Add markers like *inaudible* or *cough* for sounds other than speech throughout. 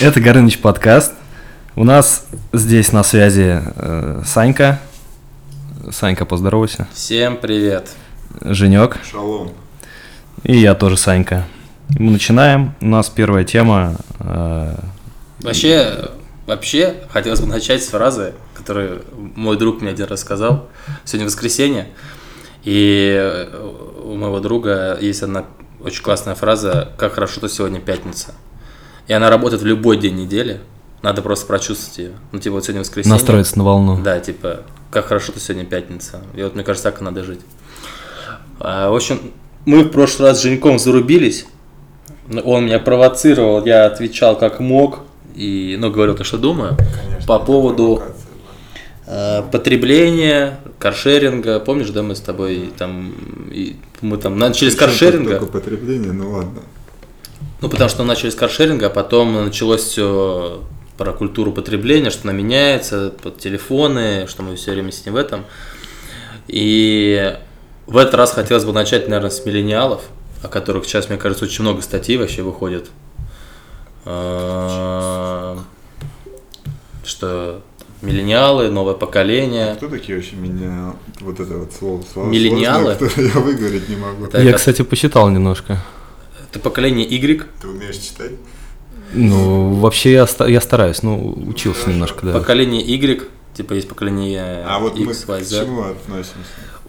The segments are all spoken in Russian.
Это Горыныч подкаст. У нас здесь на связи э, Санька. Санька, поздоровайся. Всем привет. Женек. Шалом. И я тоже Санька. Мы начинаем. У нас первая тема. э, Вообще, вообще, хотелось бы начать с фразы, которую мой друг мне один раз сказал. Сегодня воскресенье, и у моего друга есть одна очень классная фраза «Как хорошо, что сегодня пятница». И она работает в любой день недели, надо просто прочувствовать ее. Ну, типа, вот сегодня воскресенье. настроиться на волну. Да, типа, как хорошо, что сегодня пятница. И вот, мне кажется, так и надо жить. А, в общем, мы в прошлый раз с Женьком зарубились. Ну, Он меня провоцировал, я отвечал как мог. И, ну, говорил то, что думаю. Конечно, По поводу э, потребления, каршеринга. Помнишь, да, мы с тобой там, и мы там начали с Причем каршеринга. Только потребление, ну ладно. Ну, потому что начали с каршеринга, а потом началось все про культуру потребления, что она меняется, под телефоны, что мы все время сидим в этом. И в этот раз хотелось бы начать, наверное, с миллениалов, о которых сейчас, мне кажется, очень много статей вообще выходит. А, Что миллениалы, новое поколение. Кто такие вообще меня вот это вот слово, слово Миллениалы? *laughs* сложное, я выговорить не могу. Так, Я, а- кстати, посчитал немножко. Это поколение Y, Ты умеешь читать? Ну, вообще я, ста- я стараюсь, ну, учился немножко, да. поколение Y, типа есть поколение А вот мы X, Y, к чему относимся?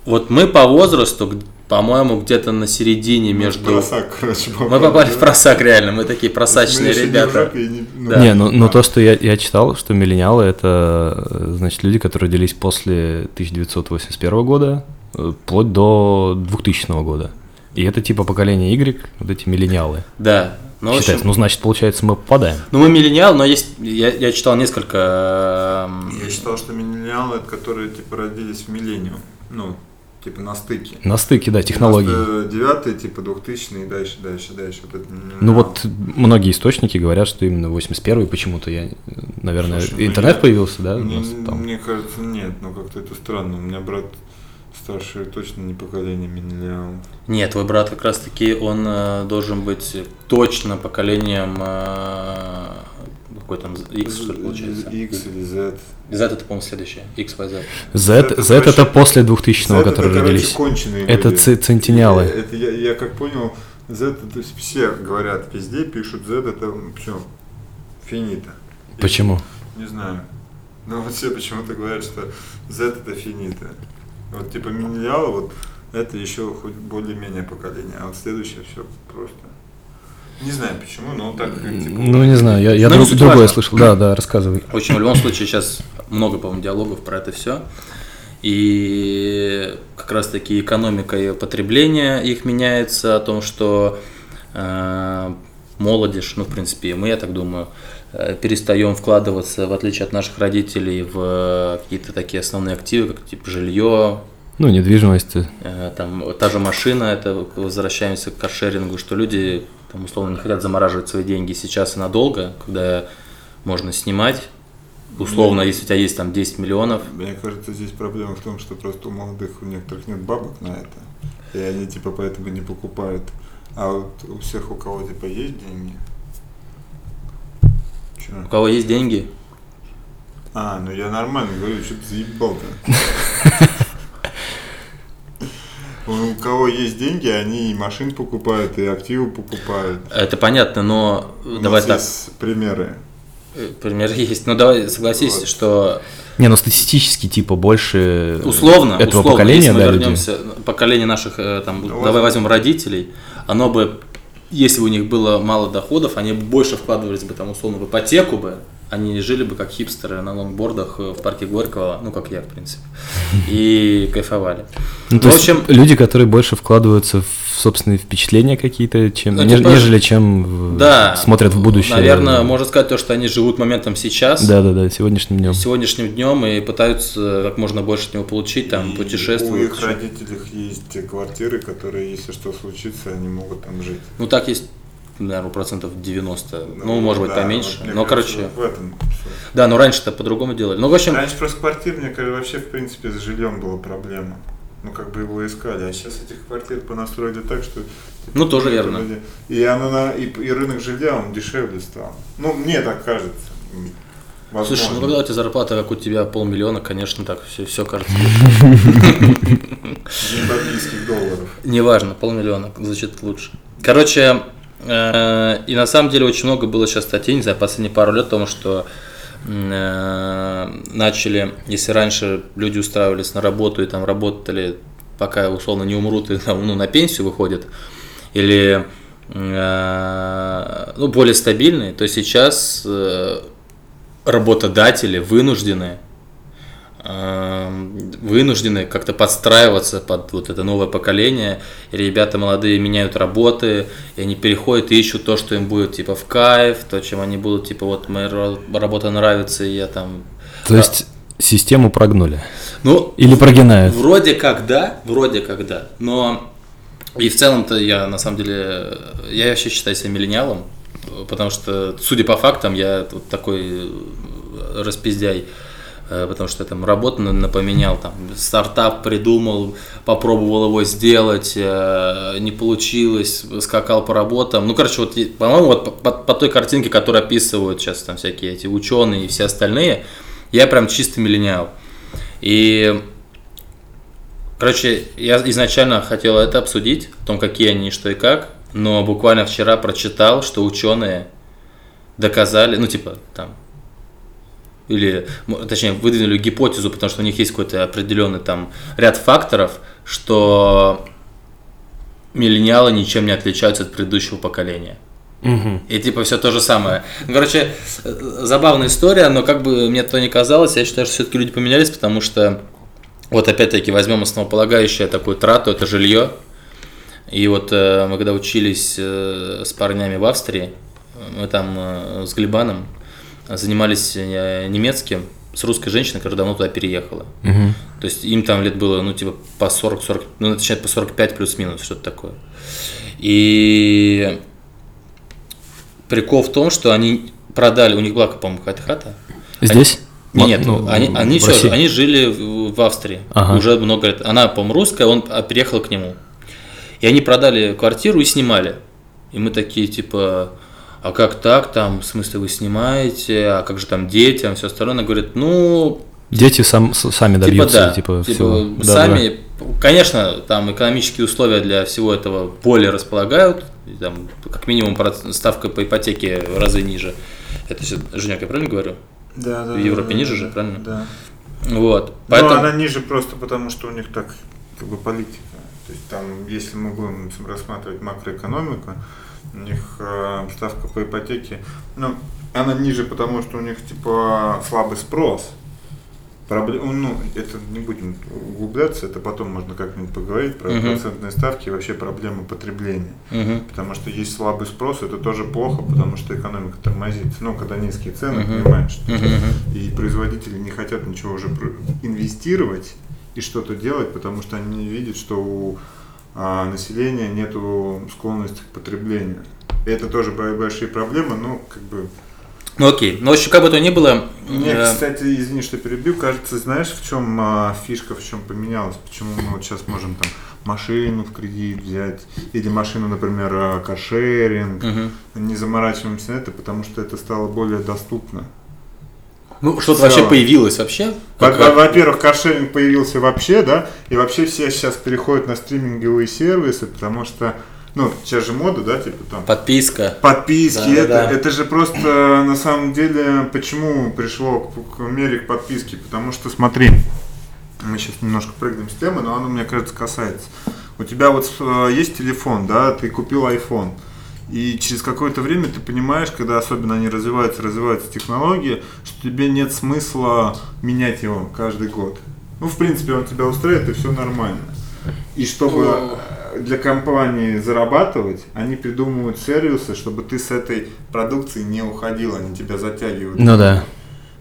Вот мы по возрасту, по-моему, где-то на середине между... Просак, короче, Мы попали в просак реально, мы такие просачные ребята. Да. Не, ну, ну то, что я, я читал, что миллениалы это, значит, люди, которые родились после 1981 года, э, вплоть до 2000 года. И это типа поколение Y, вот эти миллениалы. Да. Ну, общем. Ну, значит, получается, мы попадаем. ну, мы миллениал, но есть... Я, я читал несколько... эм, Я считал, что миллениалы, это которые типа родились в миллениум. Ну, типа на стыке. На стыке, да, технологий. Девятый, типа 2000 и дальше, дальше, дальше. Вот это. Ну вот многие источники говорят, что именно 81 почему-то я, наверное, Слушай, ну интернет я- появился, да? Мне, нас там? мне кажется, нет, ну как-то это странно. У меня брат старший точно не поколение миллениалов. Нет, твой брат как раз-таки, он э, должен быть точно поколением... э, какой там X, что ли, получается? X или Z. Z это, по-моему, следующее. X, Y, Z. Z, это Z это после 2000 Z которые это, короче, родились. конченые Это люди. центениалы. Это, это я, я как понял, Z, то есть все говорят везде, пишут Z, это все, финита. И- Почему? Не знаю. Но вот все почему-то говорят, что Z это финита. Вот типа миллениалы, вот это еще хоть более-менее поколение, а вот следующее все просто. Не знаю почему, но так типа, Ну, не знаю, я, я Ну, друг- другое важно. слышал. Да, да, рассказывай. В общем, в любом случае, сейчас много, по-моему, диалогов про это все. И как раз-таки экономика и потребление их меняется, о том, что э, молодежь, ну, в принципе, и мы, я так думаю, э, перестаем вкладываться, в отличие от наших родителей, в какие-то такие основные активы, как типа жилье, Ну, недвижимость. Э, там та же машина, это возвращаемся к каршерингу, что люди там условно не хотят замораживать свои деньги сейчас и надолго, когда можно снимать. Условно, если у тебя есть там 10 миллионов, Мне кажется, здесь проблема в том, что просто у молодых у некоторых нет бабок на это. И они типа поэтому не покупают. А вот у всех, у кого типа есть деньги. Чё? у кого есть деньги, А, ну я нормально говорю, что ты заебал-то. *laughs* У кого есть деньги, они и машин покупают, и активы покупают. это понятно, но У давай нас так, есть примеры. э, пример *laughs* есть. Ну давай согласись, Вот. что Не, ну статистически, типа, больше условно, этого условно, поколения, если мы да, людей. вернемся, поколение наших, э, там, Ну, давай вот. возьмем родителей, оно бы, если бы у них было мало доходов, они бы больше вкладывались бы там условно в ипотеку бы, они жили бы как хипстеры на лонгбордах э, в парке Горького, ну как я в принципе, *laughs* и кайфовали. Ну, то в есть общем, люди, которые больше вкладываются в собственные впечатления какие-то, чем, Ну, неж- типа, нежели чем да, смотрят в будущее. Наверное, можно сказать то, что они живут моментом сейчас. Да, да, да, сегодняшним днем. Сегодняшним днем и пытаются как можно больше от него получить, там, И путешествуют. У их родителей есть те квартиры, которые, если что случится, они могут там жить. Ну, так есть, наверное, процентов 90, ну, может быть, да, поменьше. вот но, короче, В этом. да, но раньше-то по-другому делали. Ну, в общем, Раньше просто квартир, мне кажется, вообще, в принципе, с жильем была проблема. ну, как бы его искали. А сейчас этих квартир понастроили так, что... Ну, тоже верно. люди- И, оно на, и, и рынок жилья, он дешевле стал. Ну, мне так кажется. Возможно. Слушай, ну когда у тебя зарплата, как у тебя, полмиллиона, конечно, так все, все кажется. Зимбабвийских долларов. Неважно, полмиллиона, звучит лучше. Короче, и на самом деле очень много было сейчас статей, не знаю, последние пару лет о том, что э, начали, если раньше люди устраивались на работу и там работали, пока условно не умрут и там, ну, на пенсию выходят, или э, ну, более стабильные, то сейчас э, работодатели вынуждены вынуждены как-то подстраиваться под вот это новое поколение. И ребята молодые меняют работы, и они переходят и ищут то, что им будет типа в кайф, то, чем они будут, типа, вот моя ра- работа нравится, и я там... То есть систему прогнули. Ну, Или прогинают. Вроде как да, вроде как да, но и в целом-то я на самом деле, я вообще считаю себя миллениалом, потому что, судя по фактам, я вот такой э, распиздяй, потому что там работу на- напоменял, там, стартап придумал, попробовал его сделать, э, не получилось, скакал по работам. Ну, короче, вот, по-моему, вот по, по- той картинке, которую описывают сейчас там всякие эти ученые и все остальные, я прям чистый миллениал. И Короче, я изначально хотел это обсудить, о том, какие они, что и как, но буквально вчера прочитал, что ученые доказали, ну, типа, там, или, точнее, выдвинули гипотезу, потому что у них есть какой-то определенный там ряд факторов, что миллениалы ничем не отличаются от предыдущего поколения. Мгм. И типа все то же самое. Ну, короче, э, забавная история, но как бы мне то не казалось, я считаю, что все-таки люди поменялись, потому что вот опять-таки возьмем основополагающее такую трату, это жилье. И вот э, мы когда учились э, с парнями в Австрии, мы там с Глебаном занимались э, немецким с русской женщиной, которая давно туда переехала. Мгм. То есть им там лет было, ну, типа, по 40-40, ну, точнее, по 45 плюс-минус, что-то такое. И прикол в том, что они продали, у них была, по-моему, какая-то хата. Здесь? Не, нет, Ну, они, они, в всё, России. они жили в, в Австрии Ага. уже много лет. Она, по-моему, русская, он а, переехал к нему. И они продали квартиру и снимали. И мы такие, типа, а как так, там, в смысле, вы снимаете, а как же там дети, все остальное. Она говорит, ну, Дети сам, с- сами Типа добьются, да, типа, типа всего. Да, сами, конечно, там экономические условия для всего этого более располагают, там как минимум ставка по ипотеке в разы ниже. Это Женек, я правильно говорю? Да, да. В Европе да, ниже да, же, правильно? Да. Вот, Поэтому... поэтому... она ниже просто потому, что у них так как бы политика. То есть там, если мы будем рассматривать макроэкономику, у них э, ставка по ипотеке, ну, она ниже, потому что у них типа слабый спрос. Проблема, ну, это не будем углубляться, это потом можно как-нибудь поговорить про Мгм. процентные ставки и вообще проблемы потребления. Мгм. Потому что есть слабый спрос, это тоже плохо, потому что экономика тормозится. Ну, когда низкие цены, Мгм. понимаешь, мгм. и производители не хотят ничего уже инвестировать и что-то делать, потому что они видят, что у а, населения нету склонности к потреблению. И это тоже бо- большие проблемы, но как бы... Ну окей, ну в общем, как бы то ни было, Мне, э, кстати, извини, что перебил, кажется, знаешь, в чем а, фишка, в чем поменялась, почему мы вот сейчас можем там машину в кредит взять, или машину, например, а, каршеринг, мгм. не заморачиваемся на это, потому что это стало более доступно. Ну что-то вообще появилось вообще? Во-первых, каршеринг появился вообще, да, и вообще все сейчас переходят на стриминговые сервисы, потому что, ну, сейчас же мода, да, типа там Подписка. подписки, Да, это, да. это же просто на самом деле, почему пришло к, к мере к подписке, потому что смотри, мы сейчас немножко прыгнем с темы, но оно, мне кажется, касается. У тебя вот э, есть телефон, да, ты купил iPhone, и через какое-то время ты понимаешь, когда особенно они развиваются, развиваются технологии, что тебе нет смысла менять его каждый год. Ну, в принципе, он тебя устраивает, и все нормально. И чтобы Ну. э, для компании зарабатывать, они придумывают сервисы, чтобы ты с этой продукции не уходил, они тебя затягивают. Ну да.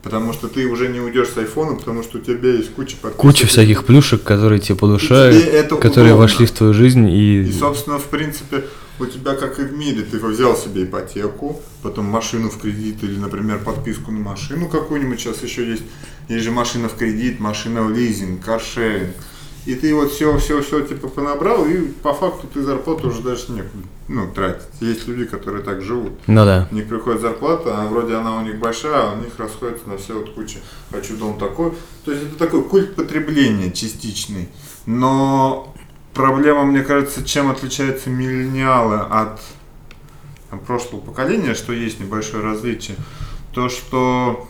Потому что ты уже не уйдешь с айфона, потому что у тебя есть куча подписок. Куча всяких плюшек, которые тебе по душе, тебе это которые удобно. вошли в твою жизнь и... И, собственно, в принципе, у тебя, как и в мире, ты взял себе ипотеку, потом машину в кредит или, например, подписку на машину какую-нибудь, сейчас еще есть, есть же машина в кредит, машина в лизинг, каршеринг. и ты вот все, все, все типа понабрал, и по факту ты зарплату уже даже некуда ну, тратить. Есть люди, которые так живут. Ну да. У них приходит зарплата, а вроде она у них большая, а у них расходится на все вот куча. Хочу дом такой. То есть это такой культ потребления частичный. Но проблема, мне кажется, чем отличаются миллениалы от там, прошлого поколения, что есть небольшое различие, то что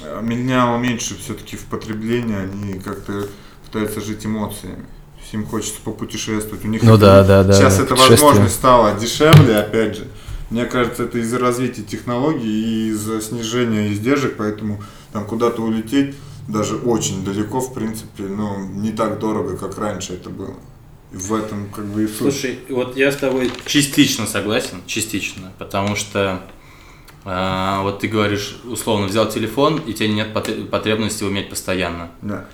э, миллениалы меньше все-таки в потреблении, они как-то пытаются жить эмоциями. Им хочется попутешествовать. У них Ну да, да, да, сейчас да, эта возможность стала дешевле, опять же. Мне кажется, это из-за развития технологий и из-за снижения издержек, поэтому там куда-то улететь даже очень далеко, в принципе, ну, не так дорого, как раньше это было. В этом как бы и суть. Слушай, вот я с тобой частично согласен, частично, потому что а, вот ты говоришь, условно, взял телефон, и тебе нет потр- потребности его иметь постоянно. Да.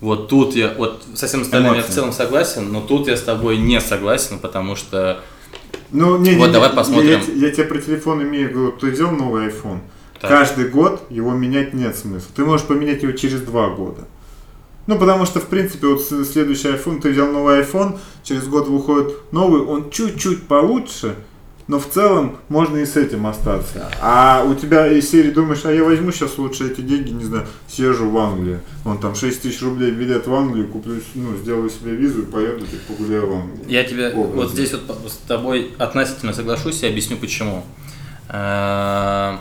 Вот тут я, вот со всем остальным я в Эмоции. целом согласен, но тут я с тобой не согласен, потому что Ну, не, не, Вот не, давай я- посмотрим. Я, я тебе про телефон имею в виду, ты взял новый iPhone. Так. Каждый год его менять нет смысла. Ты можешь поменять его через два года. Ну, потому что, в принципе, вот следующий iPhone, ты взял новый iPhone, через год выходит новый, он чуть-чуть получше, но в целом можно и с этим остаться. А у тебя из серии думаешь, а я возьму сейчас лучше эти деньги, не знаю, съезжу в Англию. Вон там 6 тысяч рублей билет в Англию, куплю, ну, сделаю себе визу и поеду, типа, погуляю в Англию. Я тебе Образно. вот здесь вот с тобой относительно соглашусь и объясню почему. Э,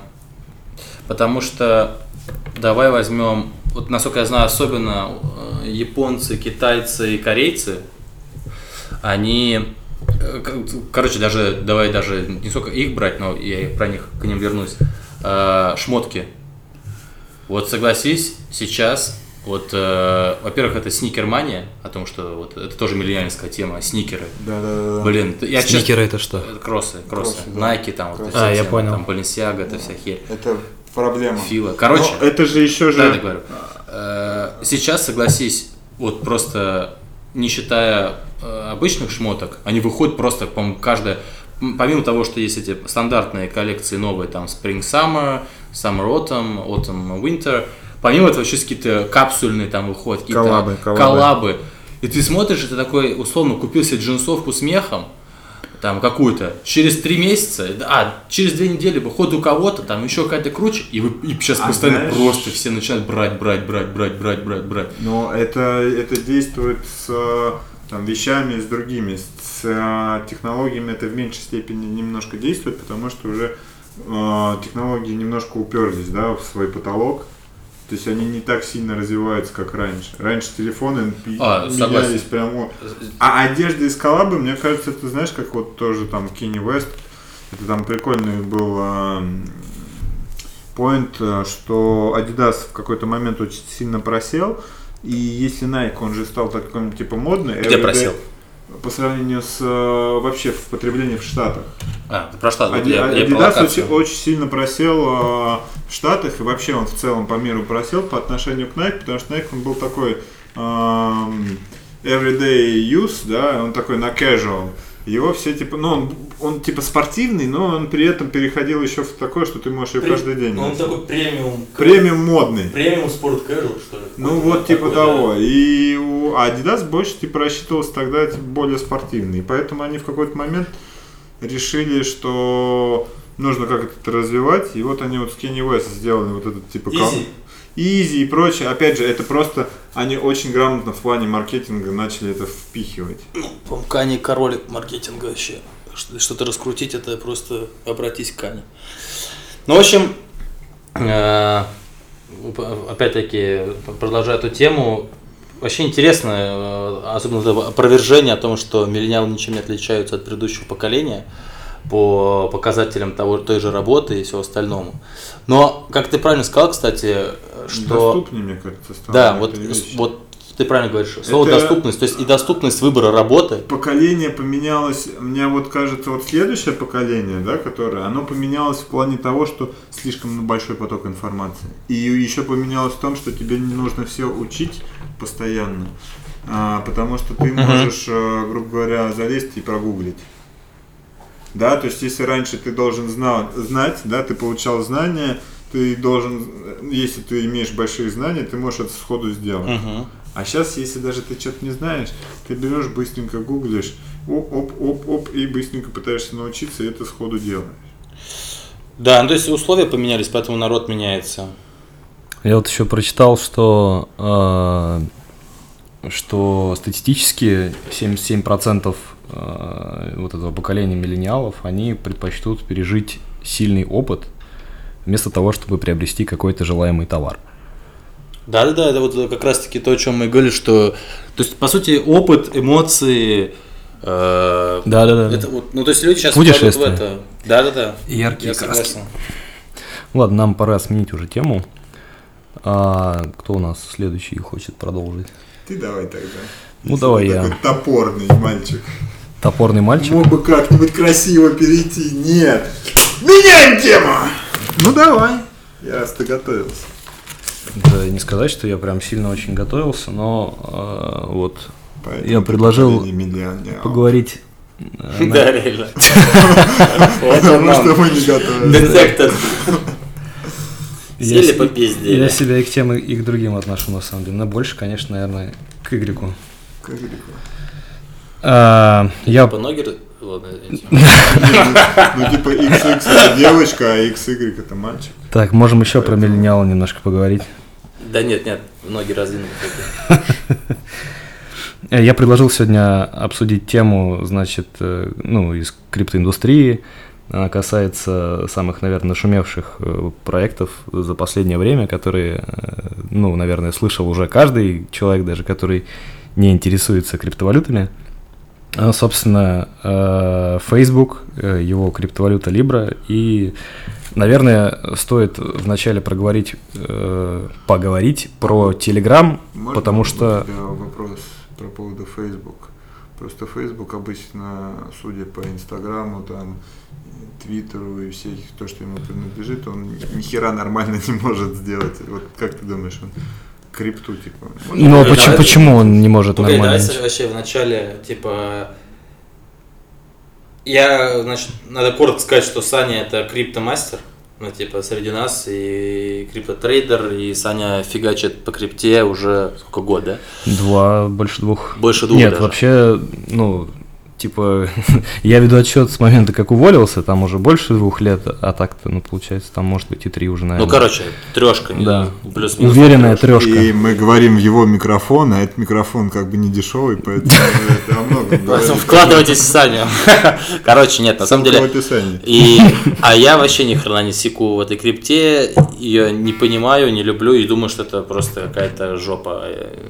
Потому что давай возьмем, вот насколько я знаю, особенно э, японцы, китайцы и корейцы, они, э, короче, даже давай даже не сколько их брать, но я про них к ним вернусь. Э, Шмотки. Вот согласись, сейчас, вот, э, во-первых, это сникермания, о том, что вот это тоже миллионерская тема, сникеры. Да-да-да. Блин, я честно- Сникеры это что? Кроссы, кроссы, Кроссы, да. Nike там, вот Кроссы. эти А, я темы, понял. там Balenciaga, это вся херь. Это проблема. Фила. Короче, Но это же еще же... да, говорю. Э, Сейчас, согласись, вот просто не считая э, обычных шмоток, они выходят просто, по-моему, каждая... Помимо того, что есть эти стандартные коллекции новые, там Spring Summer, Summer Autumn, Autumn Winter, помимо этого еще какие-то капсульные там выходят, какие-то Коллабы, коллабы. коллабы. И ты смотришь, и ты такой, условно, купил себе джинсовку с мехом, там какую-то, через три месяца, а, через две недели выходит у кого-то, там еще какая-то круче, и, вы, и сейчас А постоянно знаешь- просто все начинают брать, брать, брать, брать, брать, брать, брать. Но это, это действует с там, вещами, с другими. С э, технологиями это в меньшей степени немножко действует, потому что уже э, технологии немножко уперлись да, в свой потолок. То есть они не так сильно развиваются, как раньше. Раньше телефоны А, менялись прямо. А одежда из коллабы, мне кажется, ты знаешь, как вот тоже там Кенни Вест, это там прикольный был эм, поинт, э, что Adidas в какой-то момент очень сильно просел, и если Nike, он же стал такой типа модный. Где everyday, просел? По сравнению с э, вообще в потреблении в Штатах. А, про? Вот Ади- я, я Adidas локацию. очень, очень сильно просел э, в Штатах, и вообще он в целом по миру просел по отношению к Nike, потому что Nike он был такой эм, everyday use, да, он такой на casual. Его все типа, ну он, он типа спортивный, но он при этом переходил еще в такое, что ты можешь ее каждый день. Он носить. такой премиум. Премиум модный. Премиум спорт casual, что ли? Ну вот типа того. И у а Adidas больше типа рассчитывался тогда типа, более спортивный. И поэтому они в какой-то момент решили, что нужно как-то это развивать. И вот они вот с Kenny West сделали вот этот типа кол- Изи. И прочее. Опять же, это просто они очень грамотно в плане маркетинга начали это впихивать. По-моему, Кани король маркетинга вообще. Что- Что-то раскрутить, это просто обратись к Кани. Ну, в общем, э, опять-таки, продолжая эту тему, вообще интересно, э, особенно это опровержение о том, что миллениалы ничем не отличаются от предыдущего поколения по показателям того, той же работы и всего остальному. Но, как ты правильно сказал, кстати, что... Доступнее, мне кажется, стало. Да, вот, вещь. вот ты правильно говоришь. Слово Это- доступность, то есть и доступность выбора работы. поколение поменялось, мне вот кажется, вот следующее поколение, да, которое, оно поменялось в плане того, что слишком большой поток информации. И еще поменялось в том, что тебе не нужно все учить постоянно, а, потому что ты можешь, э, грубо говоря, залезть и прогуглить. Да, то есть если раньше ты должен знал, знать, да, ты получал знания, ты должен, если ты имеешь большие знания, ты можешь это сходу сделать. Мгм. А сейчас, если даже ты что-то не знаешь, ты берешь, быстренько гуглишь, оп-оп-оп-оп, и быстренько пытаешься научиться, и это сходу делаешь. Да, ну то есть условия поменялись, поэтому народ меняется. Я вот еще прочитал, что, э, что статистически 77% э, вот этого поколения миллениалов, они предпочтут пережить сильный опыт, вместо того, чтобы приобрести какой-то желаемый товар. Да, да, да, это вот как раз таки то, о чем мы говорили, что, то есть, по сути, опыт, эмоции, э, Да, да, да. это вот, ну, то есть люди сейчас Путешествия. вкладывают в это. Да, да, да. Яркие Я краски. согласен. Ладно, нам пора сменить уже тему. А, кто у нас следующий хочет продолжить? Ты давай тогда. Ну, Если давай я. такой топорный мальчик. Топорный мальчик. Мог бы как-нибудь красиво перейти. Нет. Меняем тему! Ну давай. Я раз ты готовился. Да, не сказать, что я прям сильно очень готовился, но а, вот Поэтому Я предложил поговорить. э, Да, реально. *laughs* Потому что мы не готовились. Детектор. Я Сели с- попиздели. Я себя и к тем, и к другим отношу, на самом деле. Но больше, конечно, наверное, к Игреку. Как это? А, Я По ноги... Ладно, извините. *laughs* Ну типа XX это девочка, а XY это мальчик. Так, можем еще про миллениала немножко поговорить. Да нет, нет, ноги раздвинуты. *laughs* Я предложил сегодня обсудить тему, значит, э, ну, из криптоиндустрии. Она касается самых, наверное, нашумевших э, проектов за последнее время, которые, э, ну, наверное, слышал уже каждый человек, даже который не интересуется криптовалютами. А, Собственно, э, Facebook, э, его криптовалюта Libra, и, наверное, стоит вначале проговорить, э, поговорить про Telegram, Можно потому что... вопрос про поводу Facebook. Просто Facebook обычно, судя по Инстаграму, там, Твиттеру и всех, то, что ему принадлежит, он ни хера нормально *laughs* не может сделать. Вот как ты думаешь, он крипту, типа, может, Ну, а почему, давай- почему он не может Погоди, нормально? давайте вообще вначале, типа... Я, значит, надо коротко сказать, что Саня это криптомастер, ну, типа, среди нас, и криптотрейдер, и Саня фигачит по крипте уже сколько год, да? Два, больше двух. Больше двух Нет, даже. вообще, ну, типа, *laughs* я веду отчет с момента, как уволился, там уже больше двух лет, а так-то, ну, получается, там может быть и три уже, наверное. Ну, короче, трешка, Да. плюс-минус. Уверенная трёшка. трешка. И мы говорим в его микрофон, а этот микрофон как бы не дешевый, поэтому это *laughs* вкладывайтесь в Саню. *laughs* Короче, нет, на самом деле... И, а я вообще ни хрена не секу в этой крипте, ее не понимаю, не люблю и думаю, что это просто какая-то жопа.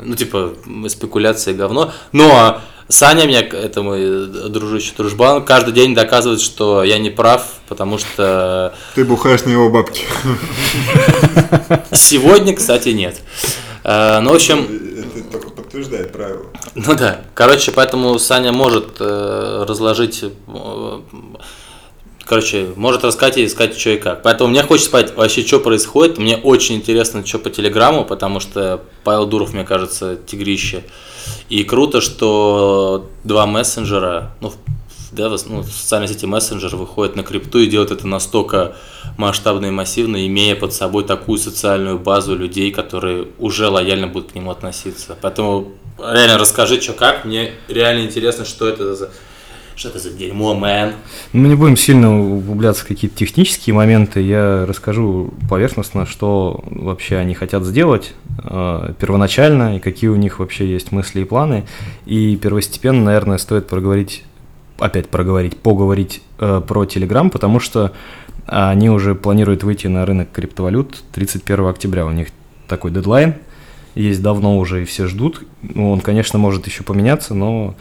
Ну, типа, спекуляция, говно. Но Саня мне, это мой дружище дружбан, каждый день доказывает, что я не прав, потому что Ты бухаешь на его бабки. *laughs* сегодня, кстати, нет. Э, Ну, в общем, Это только подтверждает правило. Ну да. Короче, поэтому Саня может э, разложить, э, короче, может рассказать и сказать, что и как. Поэтому мне хочется сказать вообще, что происходит. Мне очень интересно, что по Телеграмму, потому что Павел Дуров, мне кажется, тигрище. И круто, что два мессенджера, ну, да, ну, социальные сети мессенджер выходят на крипту и делают это настолько масштабно и массивно, имея под собой такую социальную базу людей, которые уже лояльно будут к нему относиться. Поэтому реально расскажи, что как. Мне реально интересно, что это за что это за дерьмо, мэн. Мы не будем сильно углубляться в какие-то технические моменты. Я расскажу поверхностно, что вообще они хотят сделать э, первоначально и какие у них вообще есть мысли и планы. И первостепенно, наверное, стоит проговорить, опять проговорить, поговорить э, про Telegram, потому что они уже планируют выйти на рынок криптовалют 31 октября. У них такой дедлайн есть давно уже и все ждут. Ну, он, конечно, может еще поменяться, но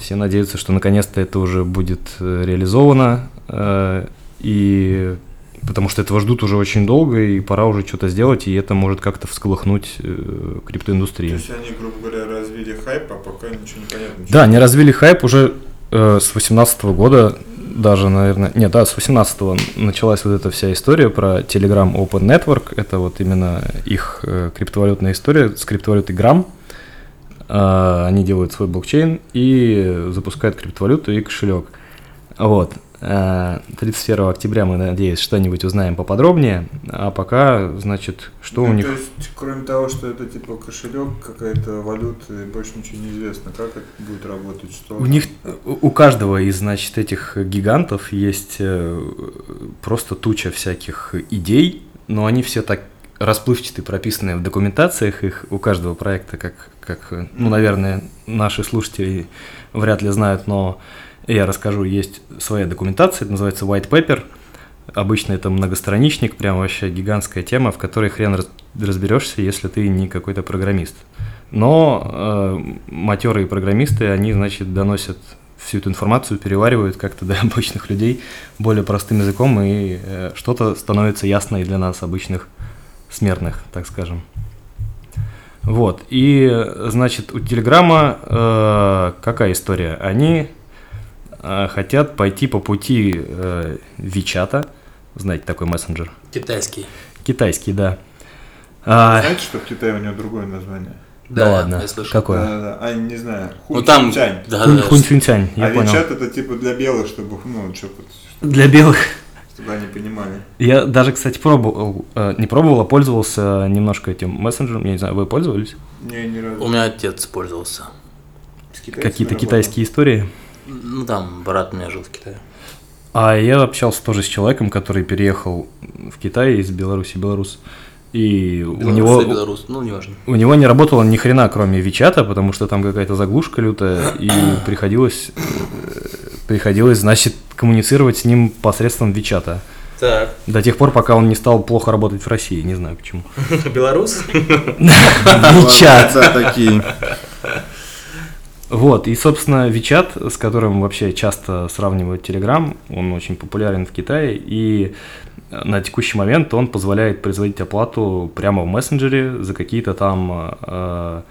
все надеются, что наконец-то это уже будет э, реализовано. э, И потому что этого ждут уже очень долго, и пора уже что-то сделать, и это может как-то всколыхнуть э, То криптоиндустрию. есть они, грубо говоря, развили хайп, а пока ничего не понятно. Да, они развили хайп уже э, с 18 года, даже, наверное, нет, да, с 18 началась вот эта вся история про Telegram Open Network, это вот именно их э, криптовалютная история с криптовалютой Gram. Э, они делают свой блокчейн и запускают криптовалюту и кошелек. Вот. Э, 31 октября мы, надеюсь, что-нибудь узнаем поподробнее. А пока, значит, что у Ну, них... То есть, кроме того, что это типа кошелек, какая-то валюта, и больше ничего не известно, как это будет работать, что У них, у каждого из, значит, этих гигантов есть э, просто туча всяких идей, но они все так расплывчаты, прописаны в документациях их у каждого проекта, как, как, ну, наверное, наши слушатели вряд ли знают, но я расскажу, есть своя документация, это называется white paper. Обычно это многостраничник, прям вообще гигантская тема, в которой хрен раз- разберешься, если ты не какой-то программист. Но э, матерые программисты, они, значит, доносят всю эту информацию, переваривают как-то до *laughs* обычных людей более простым языком, и э, что-то становится ясно и для нас, обычных смертных, так скажем. Вот, и, значит, у Телеграма э, какая история? Они э, хотят пойти по пути э, Вичата, знаете, такой мессенджер, Китайский. китайский, да. А, Знаете, что в Китае у него другое название? да, ладно, я слышал. какое? Да-да-да. А, не знаю. Ну там, Хунь-Чунь-Чань. да, Хунь- да, я а понял. Вичат это типа для белых, чтобы, ну, чтобы, Для белых. Чтобы они понимали. Я даже, кстати, пробовал, э, не пробовал, а пользовался немножко этим мессенджером. Я не знаю, вы пользовались? Не, ни разу. У меня отец пользовался. Какие-то китайские истории? Ну там брат у меня жил в Китае. А я общался тоже с человеком, который переехал в Китай из Беларуси, белорус. И у Белорус него, и белорус, ну неважно. у него не работало ни хрена, кроме Вичата, потому что там какая-то заглушка лютая, и приходилось, э, приходилось, значит, коммуницировать с ним посредством Вичата. Так, До тех пор, пока он не стал плохо работать в России, не знаю почему. *laughs* белорус? *laughs* Вичат. Да, такие. Вот, и, собственно, Вичат, с которым вообще часто сравнивают Telegram, он очень популярен в Китае, и на текущий момент он позволяет производить оплату прямо в мессенджере за какие-то там, э,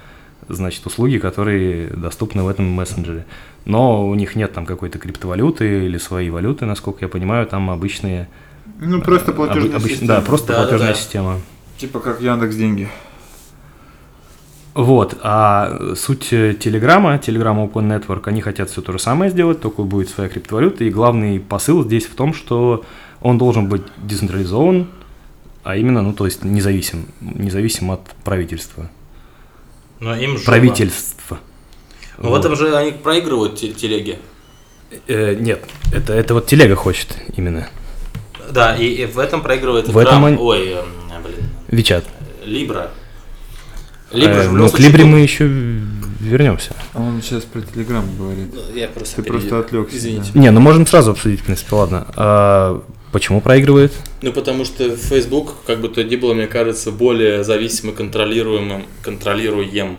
значит, услуги, которые доступны в этом мессенджере. Но у них нет там какой-то криптовалюты или своей валюты, насколько я понимаю, там обычные... Ну, просто обы- платежная обыч- система. Да, просто Да-да-да. платежная система. Типа как Яндекс деньги. Вот, а суть э, Телеграма, Telegram Open Network, они хотят все то же самое сделать, только будет своя криптовалюта, и главный посыл здесь в том, что он должен быть децентрализован, а именно, ну, то есть независим, независим от правительства. Но им жопа. Ну в этом же они проигрывают те- телеги. Э, нет, это, это вот телега хочет именно. Да, и, и в этом проигрывает В этом они- Ой, эм, блин, Вичат. Либра. Либра Э, же в ну, к Либре мы еще вернемся. Он сейчас про Телеграм говорит. Я просто Ты просто отвлекся, Извините. Не, ну можем сразу обсудить, в принципе, ладно. А почему проигрывает? Ну, потому что Facebook, как бы то ни было, мне кажется, более зависимым контролируемым, контролируем.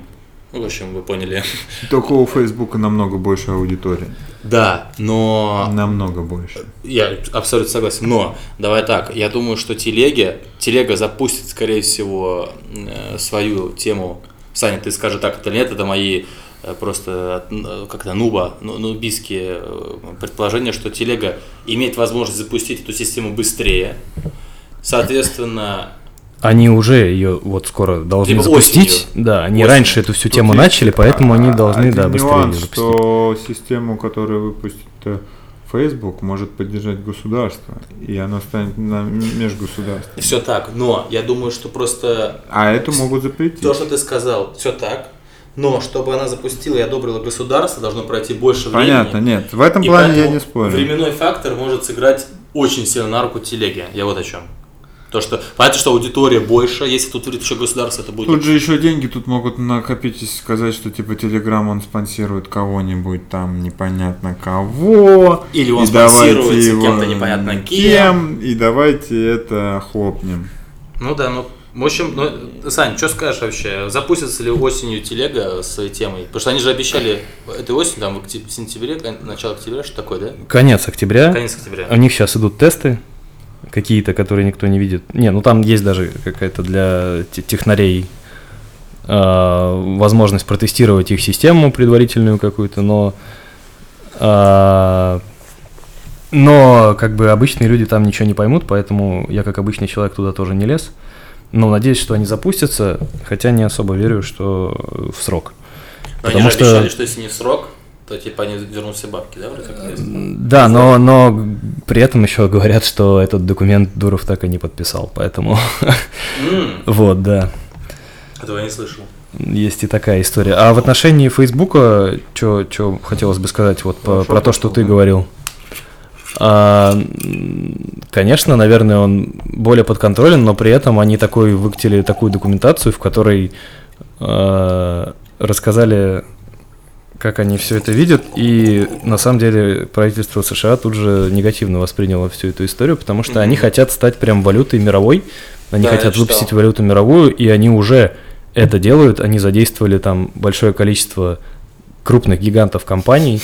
Ну, в общем, вы поняли. Только у Фейсбука намного больше аудитории. Да, но... Намного больше. Я абсолютно согласен. Но, давай так, я думаю, что телеги, телега запустит, скорее всего, э, свою тему. Саня, ты скажи так, это нет, это мои э, просто э, как-то нуба, ну, нубийские предположения, что телега имеет возможность запустить эту систему быстрее. Соответственно, Они уже ее вот скоро должны Либо запустить. осенью. Да, они Осенью. раньше эту всю Тут тему есть начали, поэтому они должны, один да, быстрее нюанс, ее запустить. что систему, которую выпустит э, Facebook, может поддержать государство, и она станет на межгосударственной. все так. Но я думаю, что просто А эту могут запретить. то, что ты сказал, все так. Но чтобы она запустила и одобрила государство, должно пройти больше времени. Понятно, нет. В этом И плане я не спорю. Временной фактор может сыграть очень сильно на руку телеги. Я вот о чем. То, что понятно, что аудитория больше, если тут будет еще государство, это будет. Тут же еще деньги тут могут накопить и сказать, что типа Телеграм он спонсирует кого-нибудь там непонятно кого. Или он и спонсируется его кем-то непонятно кем. кем, И давайте это хлопнем. Ну да, ну в общем, ну, Сань, что скажешь вообще? Запустится ли осенью телега с этой темой? Потому что они же обещали этой осенью, там в октяб- сентябре, начало октября, что такое, да? Конец октября. Конец октября. У них сейчас идут тесты какие-то, которые никто не видит. Не, ну там есть даже какая-то для те- технарей э, возможность протестировать их систему предварительную какую-то, но э, но как бы обычные люди там ничего не поймут, поэтому я как обычный человек туда тоже не лез. Но надеюсь, что они запустятся, хотя не особо верю, что в срок. Но они потому же что- обещали, что если не в срок, то типа они вернут все бабки, да, вроде как? Да, но, но при этом еще говорят, что этот документ Дуров так и не подписал, поэтому *laughs* вот, да. Этого я не слышал. Есть и такая история. А в отношении Фейсбука, что хотелось бы сказать вот по- про то, что ты говорил. А, конечно, наверное, он более подконтролен, но при этом они такой выкатили такую документацию, в которой э, рассказали, как они все это видят, и на самом деле правительство США тут же негативно восприняло всю эту историю, потому что они Мгм. хотят стать прям валютой мировой, они Да, хотят выпустить валюту мировую, и они уже это делают, они задействовали там большое количество крупных гигантов компаний,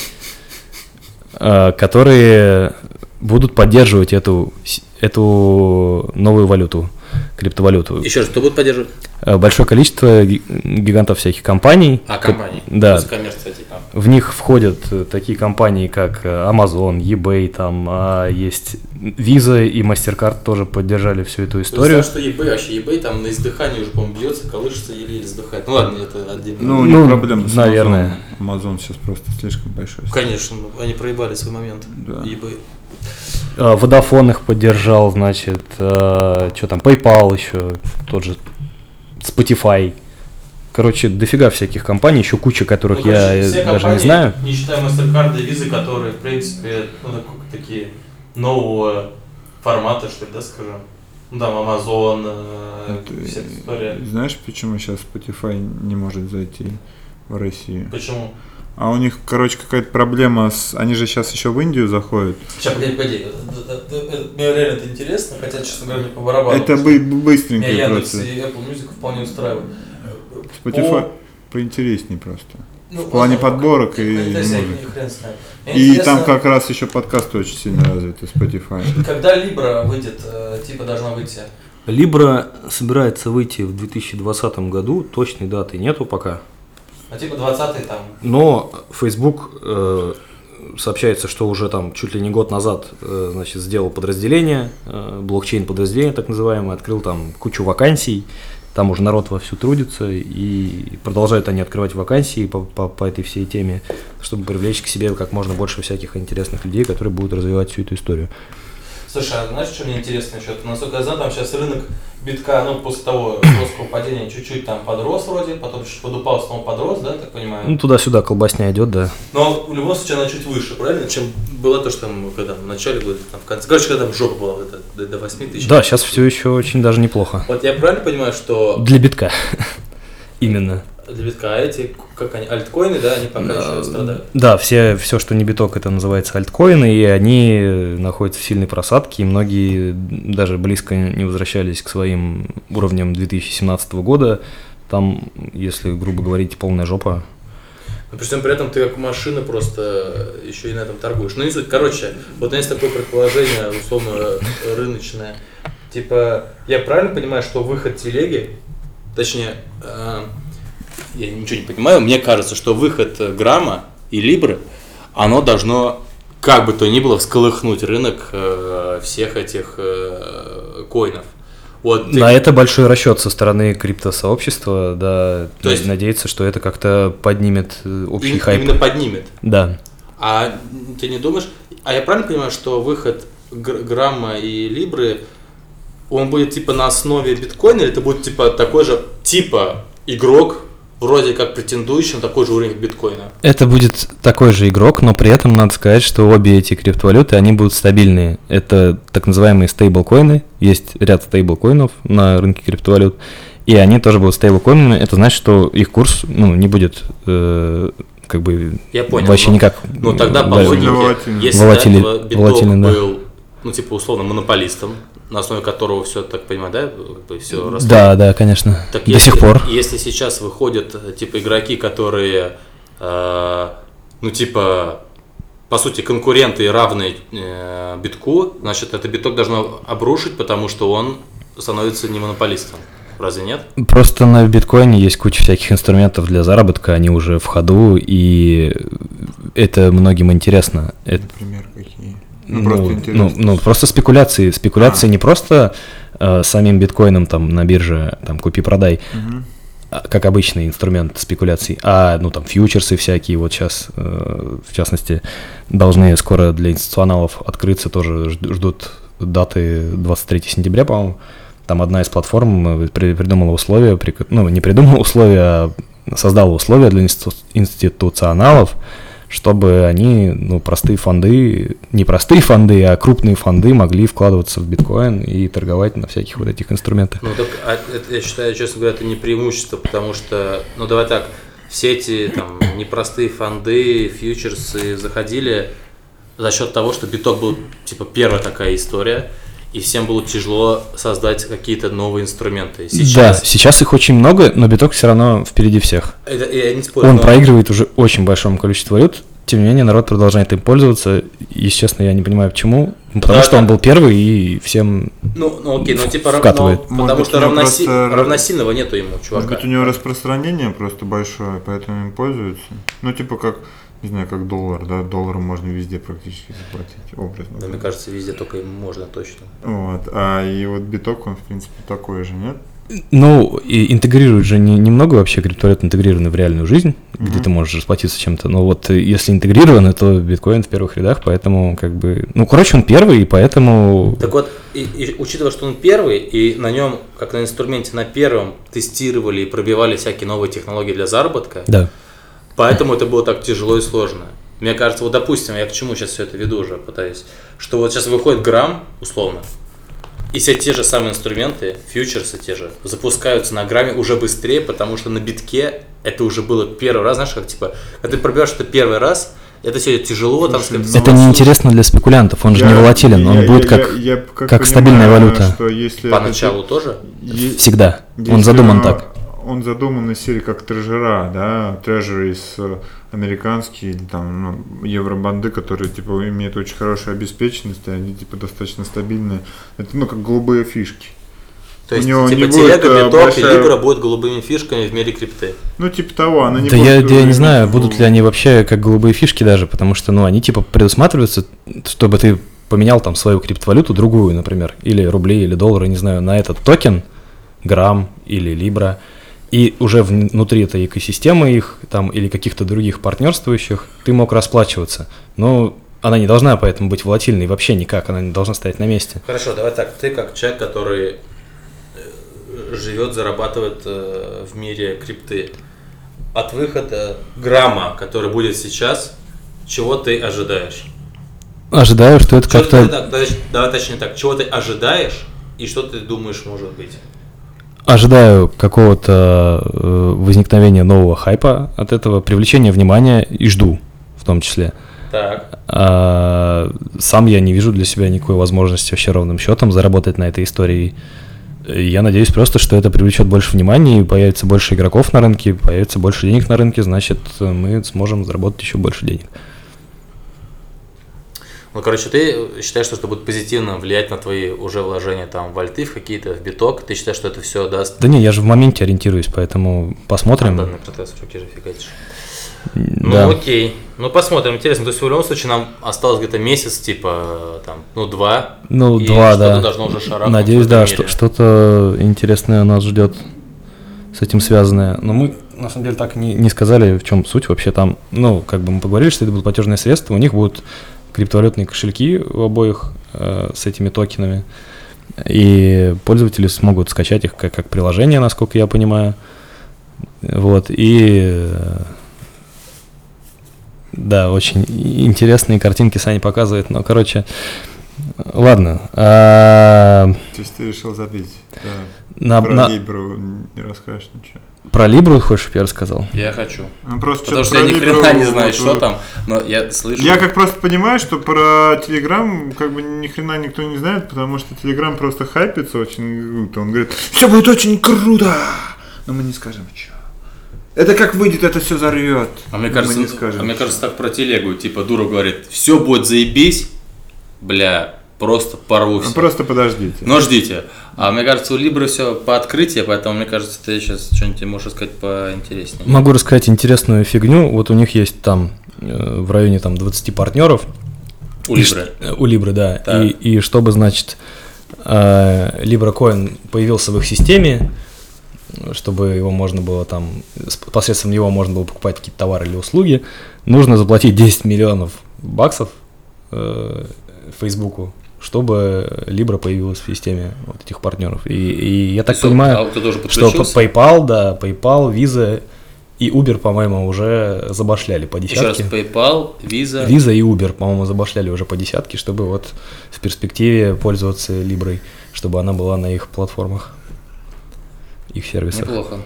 э, которые будут поддерживать эту, эту новую валюту, криптовалюту. Еще раз, кто будет поддерживать? Э, Большое количество ги- гигантов всяких компаний. А, ко- компании. Да. Типа. В них входят э, такие компании, как э, Amazon, eBay, там а есть Visa и MasterCard тоже поддержали всю эту историю. История. что eBay, вообще eBay там на издыхании уже, по-моему, бьется, колышется или издыхает. Ну ладно, это отдельно. Ну, Ну, них проблемы с наверное. Amazon. Amazon сейчас просто слишком большой. Конечно, ну, они проебали свой момент. Да. eBay. А, Vodafone их поддержал, значит, что там, PayPal еще, тот же Spotify. Короче, дофига всяких компаний, еще куча, которых Ну, я короче, э, все даже не знаю. Не считая MasterCard и Visa, которые, в принципе, ну, так- такие нового формата, что ли, да, скажем. Ну, там Amazon, э, Это- вся эта история. Знаешь, почему сейчас Spotify не может зайти в Россию? Почему? А у них, короче, какая-то проблема с... Они же сейчас еще в Индию заходят. Сейчас, погоди, погоди. Это- это- это- Мне реально это интересно, хотя, честно говоря, мне по барабану. Это бы что Меня быстренько Яндекс просто. и Apple Music вполне устраивают. Spotify По- поинтереснее просто. ну, В плане возможно, подборок как- и как- всякие, музыки. И там как раз еще подкасты очень сильно развиты, Spotify. Когда Libra выйдет, э, типа должна выйти. Libra собирается выйти в 2020 году, точной даты нету пока. А типа 20 там. Но Facebook э, сообщается, что уже там чуть ли не год назад, э, значит, сделал подразделение, э, блокчейн подразделение так называемое, открыл там кучу вакансий, там уже народ вовсю трудится, и продолжают они открывать вакансии по, по, по этой всей теме, чтобы привлечь к себе как можно больше всяких интересных людей, которые будут развивать всю эту историю. Слушай, а знаешь, что мне интересно еще? Насколько я знаю, там сейчас рынок битка, ну, после того жесткого падения чуть-чуть там подрос вроде, потом чуть подупал, снова подрос, да, так понимаю? Ну, туда-сюда колбасня идет, да. Но в любом случае она чуть выше, правильно? Чем было то, что там, когда в начале года, там, в конце. Короче, когда там жопа была, это, до, до 8 тысяч. Да, сейчас все еще очень даже неплохо. Вот я правильно понимаю, что Для битка. *laughs* Именно. Для битка, а эти, как они, альткоины, да, они пока еще страдают. Да, все, все, что не биток, это называется альткоины, и они находятся в сильной просадке, и многие даже близко не возвращались к своим уровням 2017 года. Там, если грубо говорить, полная жопа. Но при всем при этом ты как машина просто еще и на этом торгуешь. Ну не суть. Короче, вот у меня есть такое предположение, условно, рыночное. Типа, я правильно понимаю, что выход телеги, точнее, э, я ничего не понимаю, мне кажется, что выход э, грамма и либры, оно должно, как бы то ни было, всколыхнуть рынок э, всех этих э, коинов. Вот ты- На это большой расчет со стороны криптосообщества, да, То есть- надеяться, что это как-то поднимет э, общий им- хайп. именно поднимет. Да. А ты не думаешь, а я правильно понимаю, что выход гр- грамма и либры, он будет типа на основе биткоина, или это будет типа такой же, типа игрок, вроде как претендующий на такой же уровень биткоина? Это будет такой же игрок, но при этом надо сказать, что обе эти криптовалюты, они будут стабильные. Это так называемые стейблкоины. Есть ряд стейблкоинов на рынке криптовалют. И они тоже будут стейблкоинами. Это значит, что их курс ну, не будет э, как бы Я понял. вообще но- никак. Ну тогда по логике, Волатильный. если Волатили- до этого биток волатильный, да. был, ну типа условно монополистом, на основе которого все, так понимаю, да, как бы все росло. Да, да, конечно. Так До если, сих пор. Если сейчас выходят э, типа игроки, которые, э, ну типа, по сути, конкуренты равные э, битку, значит, это биток должно обрушить, потому что он становится не монополистом. Разве нет? Просто на биткоине есть куча всяких инструментов для заработка, они уже в ходу, и это многим интересно. Например, какие? Ну, Ну, просто ну, интересно. ну, просто спекуляции. Спекуляции А. не просто э, самим биткоином там на бирже, там купи-продай, Мгм. а, как обычный инструмент спекуляций, а, ну, там, фьючерсы всякие, вот сейчас, э, в частности, должны скоро для институционалов открыться, тоже жд- ждут даты 23 сентября, по-моему. Там одна из платформ э, при- придумала условия, ну, не придумала условия, а создала условия для институ- институционалов, чтобы они, ну, простые фонды, не простые фонды, а крупные фонды могли вкладываться в биткоин и торговать на всяких вот этих инструментах. Ну так, а это, я считаю, честно говоря, это не преимущество, потому что, ну давай так, все эти там непростые фонды, фьючерсы заходили за счет того, что биток был типа первая такая история, и всем было тяжело создать какие-то новые инструменты. Да, Сейчас сейчас их очень много, но биток все равно впереди всех. это, я не спорю, Он но- проигрывает уже очень большому количеству валют, тем не менее народ продолжает им пользоваться. Если честно, я не понимаю почему. Ну, Потому Да, что он да. был первый и всем... Ну, ну окей, ну типа Вкатывает. ну, Может потому быть, что равноси- просто- равносильного нету ему, Может чувака. быть, у него распространение просто большое, поэтому им пользуются. Ну, типа как, не знаю, как доллар, да, долларом можно везде практически заплатить, образно. Да, мне кажется, везде только можно точно. Вот, а и вот биток, он, в принципе, такой же, нет? Ну, и интегрируют же не, немного вообще криптовалют интегрированы в реальную жизнь, где Мгм. ты можешь расплатиться чем-то. Но вот э, если интегрированы, то биткоин в первых рядах, поэтому как бы... Ну, короче, он первый, и поэтому... Так вот, и, и учитывая, что он первый, и на нем, как на инструменте на первом, тестировали и пробивали всякие новые технологии для заработка, Да. Поэтому это было так тяжело и сложно. Мне кажется, вот допустим, я к чему сейчас все это веду уже, пытаюсь, что вот сейчас выходит грамм, условно, и все те же самые инструменты, фьючерсы те же, запускаются на грамме уже быстрее, потому что на битке это уже было первый раз, знаешь, как типа, когда ты пробиваешь это первый раз, это все тяжело, там сказать, Это неинтересно для спекулянтов, он же не Я- волатилен, он я- будет я- как, я как стабильная понимаю, валюта. Что если это поначалу тоже. Е- всегда. Он Если, задуман а, так. Он задуман из серии как трежера, да, трежерис э, американские или там ну, евробанды, которые типа имеют очень хорошую обеспеченность, и они типа достаточно стабильные. Это ну как голубые фишки. То У есть, него типа, не телега, э, биток большая- и Libra будут голубыми фишками в мире крипты. Ну типа того, она не Да я, будет, я э, не знаю, будут ли они вообще как голубые фишки даже, потому что, ну, они типа предусматриваются, чтобы ты поменял там свою криптовалюту, другую, например, или рубли, или доллары, не знаю, на этот токен, грамм или либра, и уже вн- внутри этой экосистемы их там или каких-то других партнерствующих ты мог расплачиваться. Но она не должна поэтому быть волатильной вообще никак, она не должна стоять на месте. Хорошо, давай так. Ты как человек, который э, живет, зарабатывает э, в мире крипты, от выхода грамма, который будет сейчас, чего ты ожидаешь? Ожидаю, что это как-то... давай точнее так. Чего ты ожидаешь и что ты думаешь может быть? Ожидаю какого-то э, возникновения нового хайпа от этого, привлечения внимания и жду в том числе. Так. А, сам я не вижу для себя никакой возможности вообще ровным счетом заработать на этой истории. Я надеюсь просто, что это привлечет больше внимания, и появится больше игроков на рынке, появится больше денег на рынке, значит, мы сможем заработать еще больше денег. Ну, короче, ты считаешь, что это будет позитивно влиять на твои уже вложения там в альты, в какие-то, в биток? Ты считаешь, что это все даст Да не, я же в моменте ориентируюсь, поэтому посмотрим. Да, на протез в руке же фигачишь. Ну, Да. окей. Ну, посмотрим. Интересно. То есть, в любом случае, нам осталось где-то месяц, типа, там, ну, два. Ну, и два, да. должно уже шарахнуть Надеюсь, да, что, что-то интересное нас ждет с этим связанное. Но мы, на самом деле, так не, не сказали, в чем суть вообще там. Ну, как бы мы поговорили, что это будут платежные средства, у них будут криптовалютные кошельки у обоих э, с этими токенами. И пользователи смогут скачать их как, как приложение, насколько я понимаю. Вот, и э, да, очень интересные картинки Саня показывает, но, короче, ладно. а, То есть ты решил забить. Да. на- Про на- Либру не расскажешь ничего. про Либру хочешь, чтобы я рассказал? Я хочу. Ну, просто Потому что я ни Либру хрена не вот, знаю, что там, но я слышу. Я как просто понимаю, что про Телеграм как бы ни хрена никто не знает, потому что Телеграм просто хайпится очень круто. Он говорит, все будет очень круто, но мы не скажем что. Это как выйдет, это все зарвет. А мне кажется, мы не скажем. а мне кажется, так про телегу, типа, дура говорит, все будет заебись, бля, просто порву Ну, все. Просто подождите. Но ждите. А мне кажется, у Либры все по открытию, поэтому мне кажется, ты сейчас что-нибудь можешь сказать поинтереснее. Могу рассказать интересную фигню. Вот у них есть там э, в районе там 20 партнеров. У Либры. э, У Либры, да. Так. И, и чтобы, значит, э, Libra Coin появился в их системе, чтобы его можно было там, посредством него можно было покупать какие-то товары или услуги, нужно заплатить 10 миллионов баксов э, Фейсбуку, чтобы Libra появилась в системе вот этих партнеров. И, и я так Всё, понимаю, а тоже что? PayPal, да, PayPal, Visa и Uber, по-моему, уже забашляли по Еще раз, десятке. PayPal, Visa. Visa и Uber, по-моему, забашляли уже по десятке, чтобы вот в перспективе пользоваться Либрой, чтобы она была на их платформах, их сервисах. Неплохо.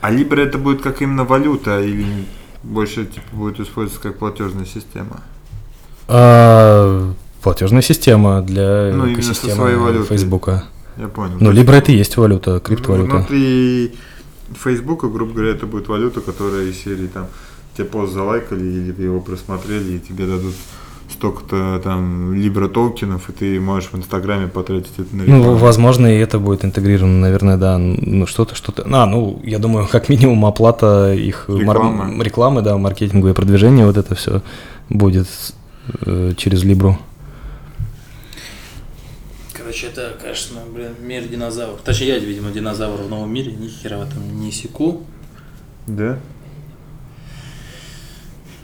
А Libra это будет как именно валюта или больше типа будет использоваться как платежная система? А, платежная система для Ну, экосистемы. Фейсбука. Я понял. Ну, Libra это и есть валюта, криптовалюта. Внутри Фейсбука, грубо говоря, это будет валюта, которая из серии там тебе пост залайкали или его просмотрели, и тебе дадут столько-то там либра токенов, и ты можешь в Инстаграме потратить это на Ну, рекламу. возможно, и это будет интегрировано, наверное, да. Ну, что-то, что-то. А, ну, я думаю, как минимум оплата их мар- Рекламы. рекламы, да, маркетинговое продвижение, вот это все будет э, через Либру. Короче, это, конечно, блин, мир динозавров. Точнее, я, видимо, динозавр в новом мире, ни хера в этом не секу. Да?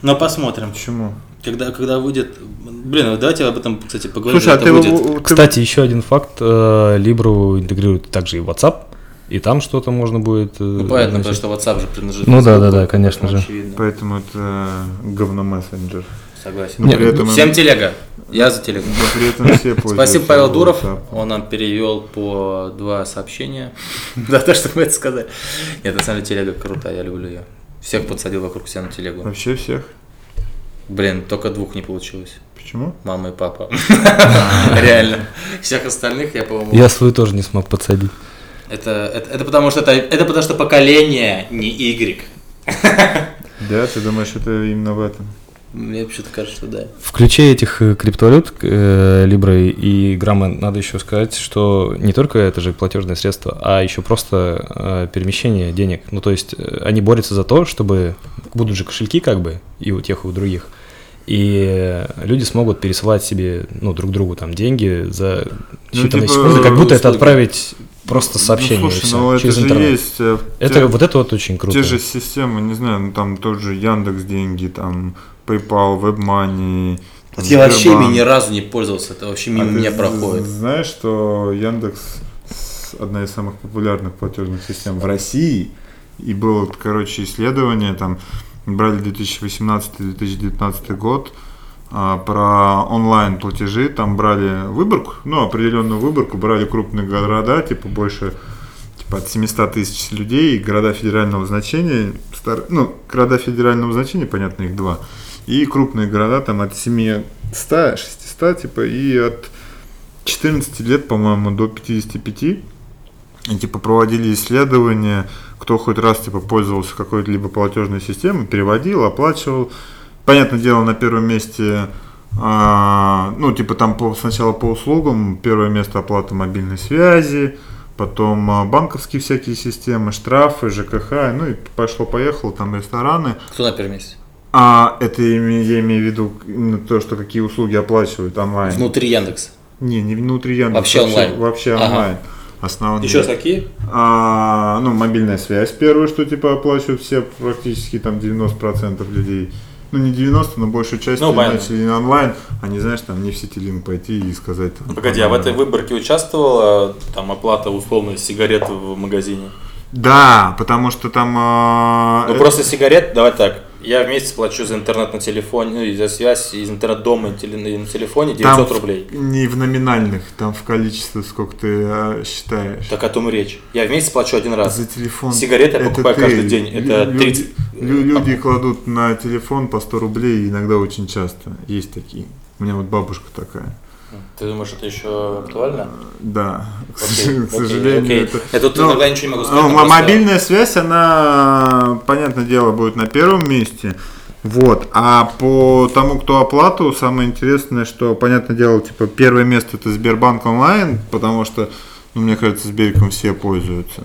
Но посмотрим. Почему? Когда, когда выйдет... Блин, давайте об этом, кстати, поговорим. Слушай, а когда ты, выйдет. Кстати, еще один факт. э, Либру интегрирует также и WhatsApp, и там что-то можно будет... э, Ну, понятно, потому что WhatsApp же принадлежит Ну да, Фейсбуку, да, да, конечно же. Очевидно. Поэтому это говномессенджер. Согласен. Но при этом, Всем телега. Я за телегу. но при этом все пользуются Спасибо, Павел Дуров. WhatsApp. Он нам перевел по два сообщения. *laughs* Да, то, чтобы это сказать. Нет, на самом деле телега крутая, я люблю ее. Всех подсадил вокруг себя на телегу. Вообще всех. Блин, только двух не получилось. Почему? Мама и папа. *laughs* *laughs* Реально. Всех остальных я, по-моему... Я свою тоже не смог подсадить. Это, это, это потому что это, это потому что поколение не Y. Да, ты думаешь, это именно в этом? Мне почему-то кажется, что да. В ключе этих э, криптовалют, э, Libra и Грамма, надо еще сказать, что не только это же платежное средство, а еще просто э, перемещение денег. Ну, то есть э, они борются за то, чтобы будут же кошельки как бы и у тех, и у других. И люди смогут пересылать себе, ну, друг другу там деньги за Ну, считанные типа, секунды, как будто это услуги. отправить просто сообщение ну, слушай, ну это через же интернет. есть. Это, те- вот это вот очень круто. Те же системы, не знаю, ну там тоже Яндекс деньги, там PayPal, WebMoney. там, Я вообще ими ни разу не пользовался, это вообще мимо А меня проходит. Знаешь, что Яндекс одна из самых популярных платежных систем в России, и было, вот, короче, исследование, там брали 2018-2019 год, а, про онлайн платежи, там брали выборку, ну, определенную выборку, брали крупные города, типа больше типа от 700 тысяч людей, города федерального значения, стар- ну, города федерального значения, понятно, их два, и крупные города там от 700, 600, типа, и от 14 лет, по-моему, до 55. И, типа, проводили исследования, кто хоть раз, типа, пользовался какой-то либо платежной системой, переводил, оплачивал. Понятное дело, на первом месте, а, ну, типа, там по- сначала по услугам, первое место оплата мобильной связи, потом а, банковские всякие системы, штрафы, ЖКХ, ну, и пошло-поехало, там рестораны. Кто на первом месте? А это я имею в виду именно то, что какие услуги оплачивают онлайн. Внутри Яндекса. Не, не внутри Яндекса. Вообще онлайн? Вообще Ага. онлайн. Основные. Еще какие? А, ну, мобильная связь первое, что типа оплачивают все практически там 90% людей. Ну, не 90, но большую часть Ну, начали на онлайн, а не знаешь, там не в Ситилинк пойти и сказать. там, Погоди, а в этой выборке участвовала там оплата условно сигарет в магазине? Да, потому что там... а, Ну это- просто сигарет, давай так. Я в месяц плачу за интернет на телефоне, ну за связь из интернет дома и теле- на телефоне 900 там рублей. Не в номинальных, там в количестве, сколько ты а, считаешь. Так о том и речь. Я в месяц плачу один раз. За телефон. Сигареты я покупаю ты. каждый день. Это Лю- 30. лю- Люди кладут на телефон по 100 рублей, иногда очень часто. Есть такие. У меня вот бабушка такая. Ты думаешь, это еще актуально? Да, Окей, к сожалению, окей, это... Я тут Ну, иногда ничего не могу сказать. Ну, просто- Мобильная связь, она, понятное дело, будет на первом месте. Вот. А по тому, кто оплату, самое интересное, что, понятное дело, типа, первое место это Сбербанк онлайн, потому что, ну, мне кажется, Сбериком все пользуются.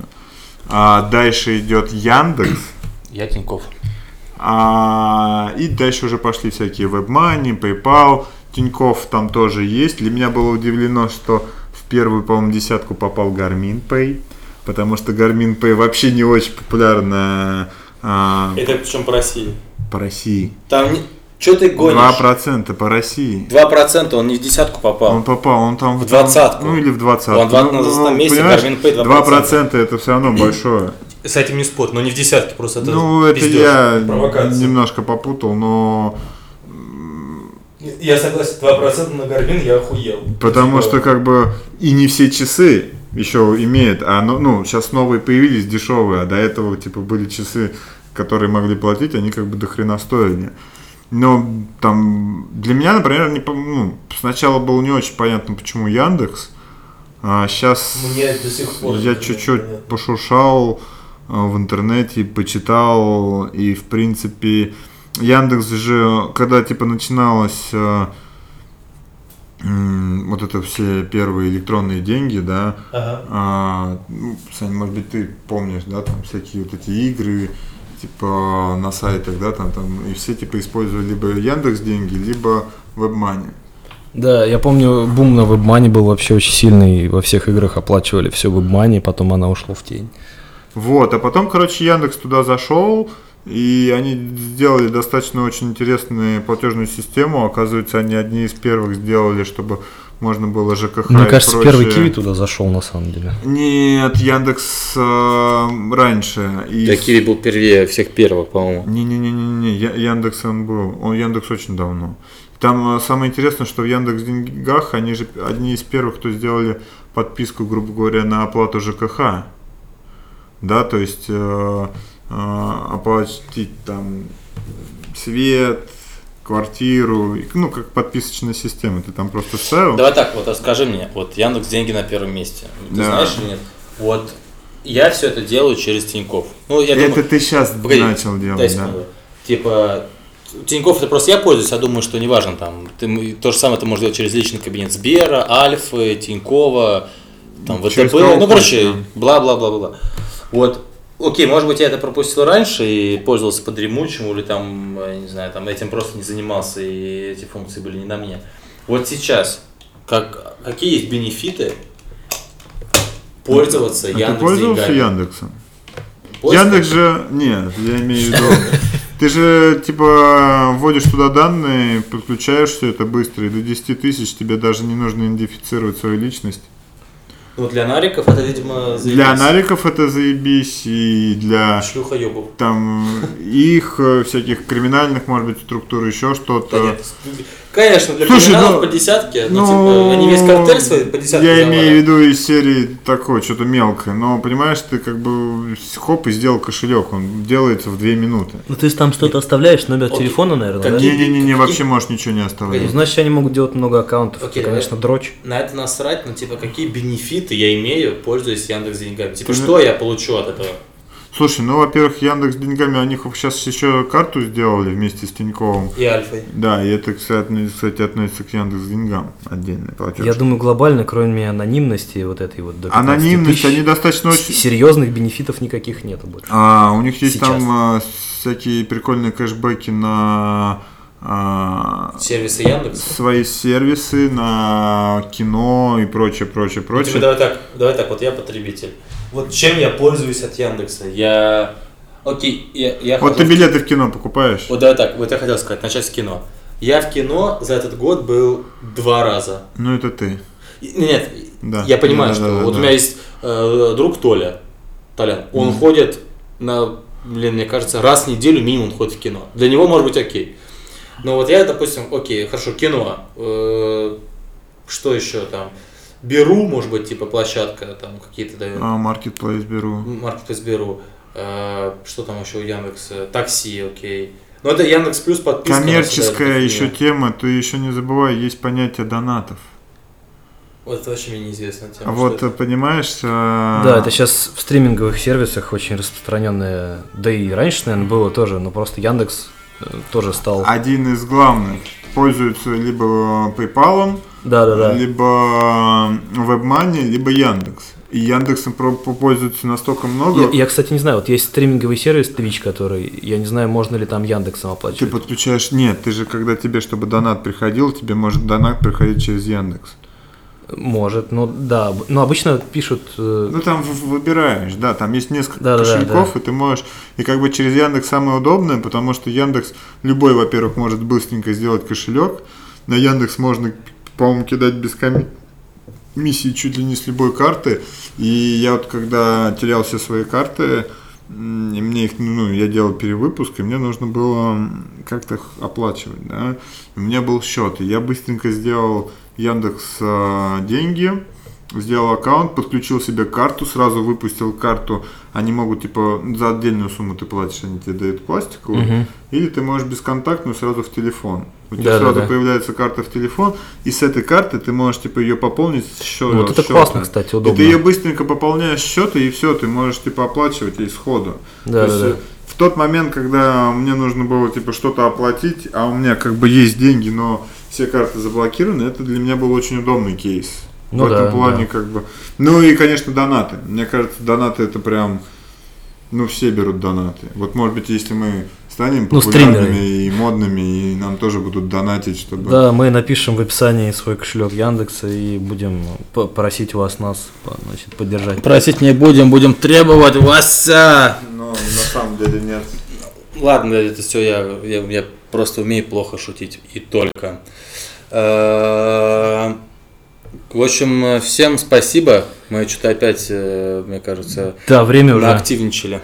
А дальше идет Яндекс. Я Тиньков. А, и дальше уже пошли всякие WebMoney, PayPal, Тиньков там тоже есть. Для меня было удивлено, что в первую, по-моему, десятку попал Garmin Pay. потому что Garmin Pay вообще не очень популярна а, Это причем по России. по России. Там что ты гонишь? 2% по России. 2% он не в десятку попал. Он попал, он там В двадцатку. Ну или в двадцатку. Он в два- Ну, на ну, застом месте, понимаешь, Garmin Pay 2% это все равно большое. С этим не спорт, но не в десятке, просто это Ну, это пиздёж, я провокация. немножко попутал, но Я согласен, 2% на Гармин я охуел. потому Типа, что как бы и не все часы еще имеют, а ну, ну сейчас новые появились дешевые, а до этого типа были часы, которые могли платить, они как бы до хрена стоили. Но там для меня, например, не, ну, сначала было не очень понятно, почему Яндекс, а сейчас Мне до сих пор я чуть-чуть пошуршал а, в интернете, почитал, и в принципе Яндекс же, когда типа начиналось а, м, вот это все первые электронные деньги, да, Ага. а, ну, Сань, может быть, ты помнишь, да, там всякие вот эти игры, типа на сайтах, да, там, там, и все типа использовали либо Яндекс деньги, либо WebMoney. Да, я помню, бум на WebMoney был вообще очень сильный, во всех играх оплачивали все WebMoney, потом она ушла в тень. Вот, а потом, короче, Яндекс туда зашел, и они сделали достаточно очень интересную платежную систему. Оказывается, они одни из первых сделали, чтобы можно было ЖКХ Мне и кажется, прочее. первый Киви туда зашел на самом деле. Нет, Яндекс э, раньше. И Да, Киви был первее всех первых, по-моему. Не-не-не-не, Я- Яндекс он был. Он Яндекс очень давно. Там э, самое интересное, что в Яндекс Деньгах они же одни из первых, кто сделали подписку, грубо говоря, на оплату ЖКХ. Да, то есть э, оплатить там свет, квартиру, ну, как подписочная система. Ты там просто ставил. Давай так, вот расскажи мне, вот Яндекс деньги на первом месте. Ты Да. знаешь или нет? Вот я все это делаю через Тиньков. Ну, я Это думаю, ты сейчас Погоди, начал делать, да. Типа, Тиньков это просто я пользуюсь, я думаю, что неважно там. Ты, то же самое ты можешь делать через личный кабинет Сбера, Альфы, Тинькова, там, ВТБ, ну, короче, бла-бла-бла-бла. Вот, окей, может быть, я это пропустил раньше и пользовался по дремучему, или там, я не знаю, там этим просто не занимался, и эти функции были не на мне. Вот сейчас, как, какие есть бенефиты пользоваться А ты пользовался деньгами? Яндексом? Пользовался? Яндекс же, нет, я имею в виду, *laughs* ты же типа вводишь туда данные, подключаешь все это быстро, и до 10 тысяч тебе даже не нужно идентифицировать свою личность. Ну, для нариков это, видимо, Для заебись. аналиков это заебись, и для Шлюха ёбов. там их э, всяких криминальных, может быть, структур, еще Да что-то. нет. Конечно, для Слушай, криминалов ну, по десятке, ну, Ну, типа, они весь картель свой по десятке Я завалят. имею в виду из серии такое, что-то мелкое, но понимаешь, ты как бы хоп и сделал кошелек, он делается в 2 минуты. Ну ты там что-то оставляешь, номер Окей. телефона, наверное, да? Не-не-не, вообще можешь ничего не Ну, оставлять. Значит, они могут делать много аккаунтов. Окей, это, конечно, дрочь. На это насрать, но типа какие бенефиты я имею, пользуясь Яндекс деньгами? Типа Ты- что я получу от этого? Слушай, ну, во-первых, Яндекс деньгами, они сейчас еще карту сделали вместе с Тиньковым. И Альфой. Да, и это, кстати, относится к Яндекс деньгам отдельно. Я думаю, глобально, кроме анонимности вот этой вот до 15 Анонимность, тысяч, они достаточно очень... серьезных бенефитов никаких нету больше. А, у них есть Сейчас. там а, всякие прикольные кэшбэки на а, Сервисы Яндекс. свои сервисы, на кино и прочее, прочее, Ну, прочее. типа, давай так, давай так, вот я потребитель. Вот чем я пользуюсь от Яндекса? Я... Окей, я, я Вот ты билеты в кино покупаешь? Вот давай так, вот я хотел сказать, начать с кино. Я в кино за этот год был два раза. Ну, это ты. Нет, Да. я понимаю, Да, что да, да, вот да. у меня есть э, друг Толя, Толян, он Мгм. ходит на, блин, мне кажется, раз в неделю минимум ходит в кино. Для него может быть окей. Но вот я, допустим, окей, хорошо, кино, э, что еще там, беру, может быть, типа площадка, там какие-то дают, А, маркетплейс беру. маркетплейс беру, э, что там еще у Яндекса, такси, окей. Но это Яндекс Плюс подписка. Коммерческая еще тема, ты еще не забывай, есть понятие донатов. Вот это вообще мне неизвестная тема. А вот, это. понимаешь... а, Да, это сейчас в стриминговых сервисах очень распространенное, да и раньше, наверное, было тоже, но просто Яндекс э, тоже стал. Один из главных. Пользуются либо PayPal, Да, да, да. либо WebMoney, либо Яндекс. И Яндексом пользуются настолько много. Я, я, кстати, не знаю, вот есть стриминговый сервис Twitch, который, я не знаю, можно ли там Яндексом Ты оплачивать. подключаешь... Нет, ты же, когда тебе, чтобы донат приходил, тебе может донат приходить через Яндекс. Может, ну да. Но обычно пишут... э, Ну там выбираешь, да, там есть несколько Да-да-да, кошельков, да. и ты можешь, и как бы через Яндекс самое удобное, потому что Яндекс любой, во-первых, может быстренько сделать кошелек, на Яндекс можно, по-моему, кидать без комиссии чуть ли не с любой карты, и я вот когда терял все свои карты, мне их, ну, я делал перевыпуск, и мне нужно было как-то оплачивать, да. У меня был счет, и я быстренько сделал Яндекс э, деньги, сделал аккаунт, подключил себе карту, сразу выпустил карту. Они могут, типа, за отдельную сумму ты платишь, они тебе дают пластиковую. Мгм. Или ты можешь бесконтактную сразу в телефон. У тебя Да-да-да. сразу появляется карта в телефон, и с этой карты ты можешь, типа, ее пополнить с счё- Вот это счёта. классно, кстати, И удобно. ты ее быстренько пополняешь счета, и все, ты можешь, типа, оплачивать ей сходу. Да, То есть, да, да. э, В тот момент, когда мне нужно было типа что-то оплатить, а у меня как бы есть деньги, но все карты заблокированы, это для меня был очень удобный кейс. Ну в этом да, плане да. как бы. Ну и, конечно, донаты. Мне кажется, донаты это прям, ну все берут донаты. Вот может быть, если мы станем Ну, популярными стримеры. и модными, и нам тоже будут донатить, чтобы. Да, мы напишем в описании свой кошелек Яндекса и будем просить вас нас значит, поддержать. Просить не будем, будем требовать Вася! Но на самом деле нет. Ладно, это все я, я, я просто умею плохо шутить и только. Э, В общем, всем спасибо. Мы что-то опять, э, мне кажется, Да, время уже. активничали.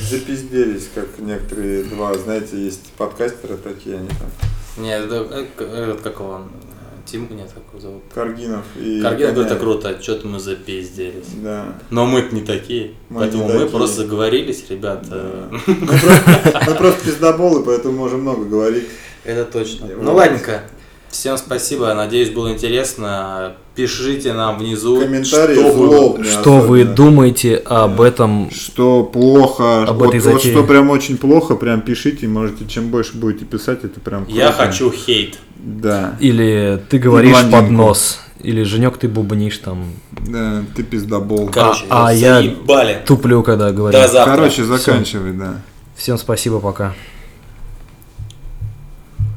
Запизделись, как некоторые два, знаете, есть подкастеры такие, они там. Нет, это, э, как он? Тим, нет, как его зовут? Каргинов и. Каргин говорит, это круто, что-то мы запиздились. Да. Но мы не такие. Мы поэтому не мы такие. просто заговорились, ребята. *laughs* Мы просто- мы пиздоболы, поэтому можем много говорить. Это точно. Ну ладненько. Всем спасибо. Надеюсь, было интересно. Пишите нам внизу, Комментарии что злобные Что вы думаете об этом? Что плохо, Об вот, этой вот затее. что прям очень плохо, прям пишите, можете, чем больше будете писать, это прям Я круто. хочу хейт. Да, Или ты говоришь под нос? Или Женек, ты бубнишь там? да, ты пиздобол. Короче, а я- заебали. Туплю, когда говорю. До завтра. Короче, заканчивай, да. Всем спасибо, пока.